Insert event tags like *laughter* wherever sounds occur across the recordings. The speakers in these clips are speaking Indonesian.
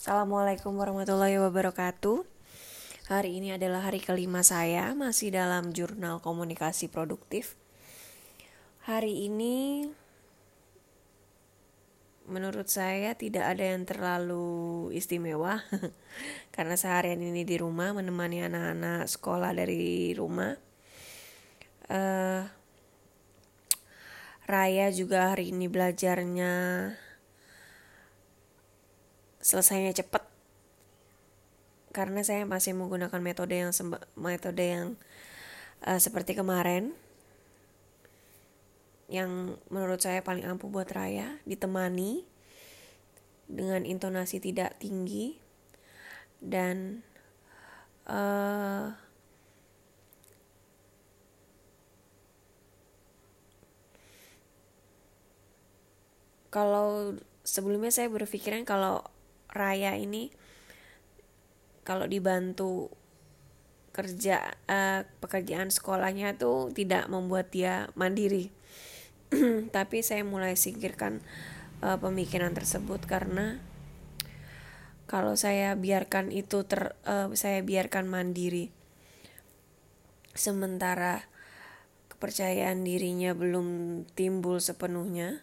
Assalamualaikum warahmatullahi wabarakatuh. Hari ini adalah hari kelima saya masih dalam jurnal komunikasi produktif. Hari ini menurut saya tidak ada yang terlalu istimewa *laughs* karena seharian ini di rumah menemani anak-anak sekolah dari rumah. Uh, Raya juga hari ini belajarnya selesainya cepat karena saya masih menggunakan metode yang metode yang uh, seperti kemarin. Yang menurut saya paling ampuh buat Raya ditemani dengan intonasi tidak tinggi dan uh, kalau sebelumnya saya berpikiran kalau Raya ini kalau dibantu kerja uh, pekerjaan sekolahnya tuh tidak membuat dia mandiri. *clears throat* Tapi saya mulai singkirkan uh, pemikiran tersebut karena kalau saya biarkan itu ter uh, saya biarkan mandiri sementara kepercayaan dirinya belum timbul sepenuhnya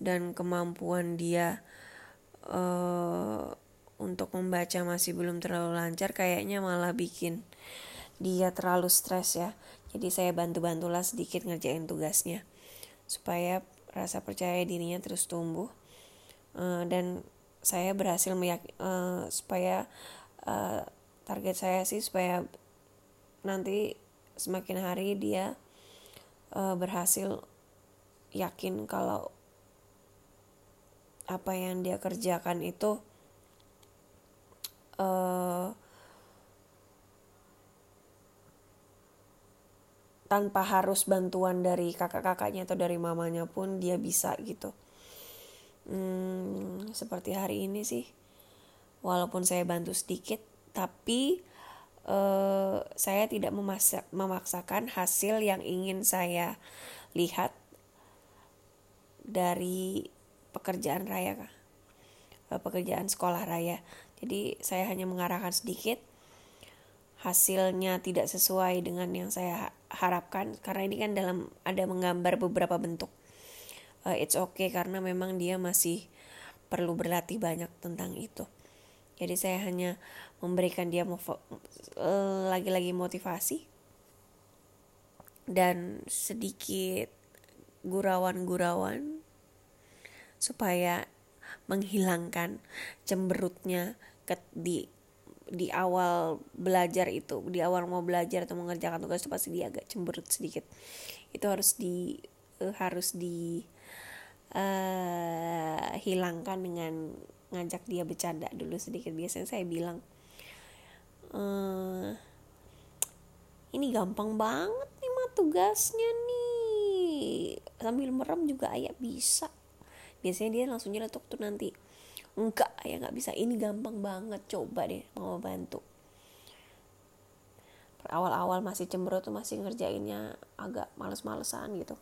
dan kemampuan dia uh, untuk membaca masih belum terlalu lancar kayaknya malah bikin dia terlalu stres ya. Jadi saya bantu-bantulah sedikit ngerjain tugasnya supaya rasa percaya dirinya terus tumbuh. Uh, dan saya berhasil meyak uh, supaya uh, target saya sih supaya nanti semakin hari dia uh, berhasil yakin kalau apa yang dia kerjakan itu uh, tanpa harus bantuan dari kakak-kakaknya atau dari mamanya pun dia bisa gitu. Hmm, seperti hari ini sih walaupun saya bantu sedikit tapi uh, saya tidak memaksa, memaksakan hasil yang ingin saya lihat dari pekerjaan raya? Eh, pekerjaan sekolah raya. Jadi saya hanya mengarahkan sedikit hasilnya tidak sesuai dengan yang saya harapkan karena ini kan dalam ada menggambar beberapa bentuk. Uh, it's okay karena memang dia masih perlu berlatih banyak tentang itu. Jadi saya hanya memberikan dia uh, lagi-lagi motivasi dan sedikit gurauan-gurauan supaya menghilangkan cemberutnya ke, di di awal belajar itu di awal mau belajar atau mengerjakan tugas itu pasti dia agak cemberut sedikit. Itu harus di uh, harus di uh, hilangkan dengan ngajak dia bercanda dulu sedikit. Biasanya saya bilang uh, ini gampang banget nih mah tugasnya nih. Sambil merem juga ayah bisa biasanya dia langsung nyeletuk tuh nanti. Enggak ya nggak bisa. Ini gampang banget coba deh mau bantu. Awal-awal masih cemberut tuh masih ngerjainnya agak males-malesan gitu.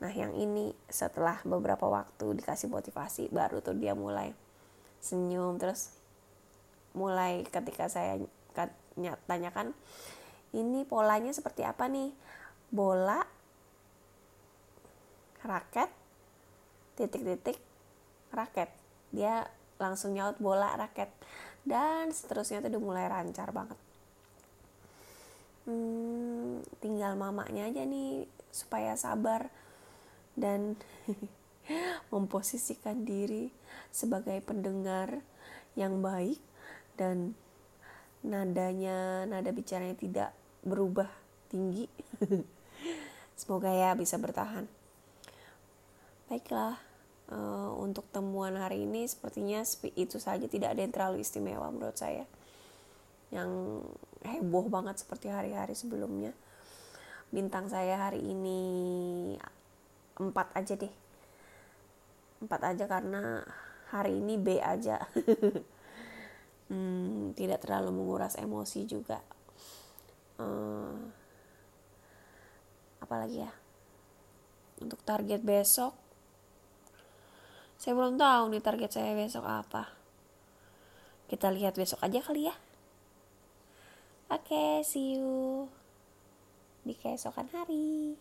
Nah yang ini setelah beberapa waktu dikasih motivasi baru tuh dia mulai senyum. Terus mulai ketika saya tanyakan ini polanya seperti apa nih? Bola raket titik-titik raket. Dia langsung nyaut bola raket. Dan seterusnya tuh udah mulai lancar banget. Hmm, tinggal mamanya aja nih supaya sabar dan *laughs* memposisikan diri sebagai pendengar yang baik dan nadanya nada bicaranya tidak berubah tinggi. *laughs* Semoga ya bisa bertahan. Baiklah uh, untuk temuan hari ini sepertinya itu saja tidak ada yang terlalu istimewa menurut saya. Yang heboh banget seperti hari-hari sebelumnya. Bintang saya hari ini empat aja deh. Empat aja karena hari ini B aja. *laughs* Hmm, tidak terlalu menguras emosi juga. Uh, apalagi ya? Untuk target besok saya belum tahu nih target saya besok apa. Kita lihat besok aja kali ya. Oke okay, see you. Di keesokan hari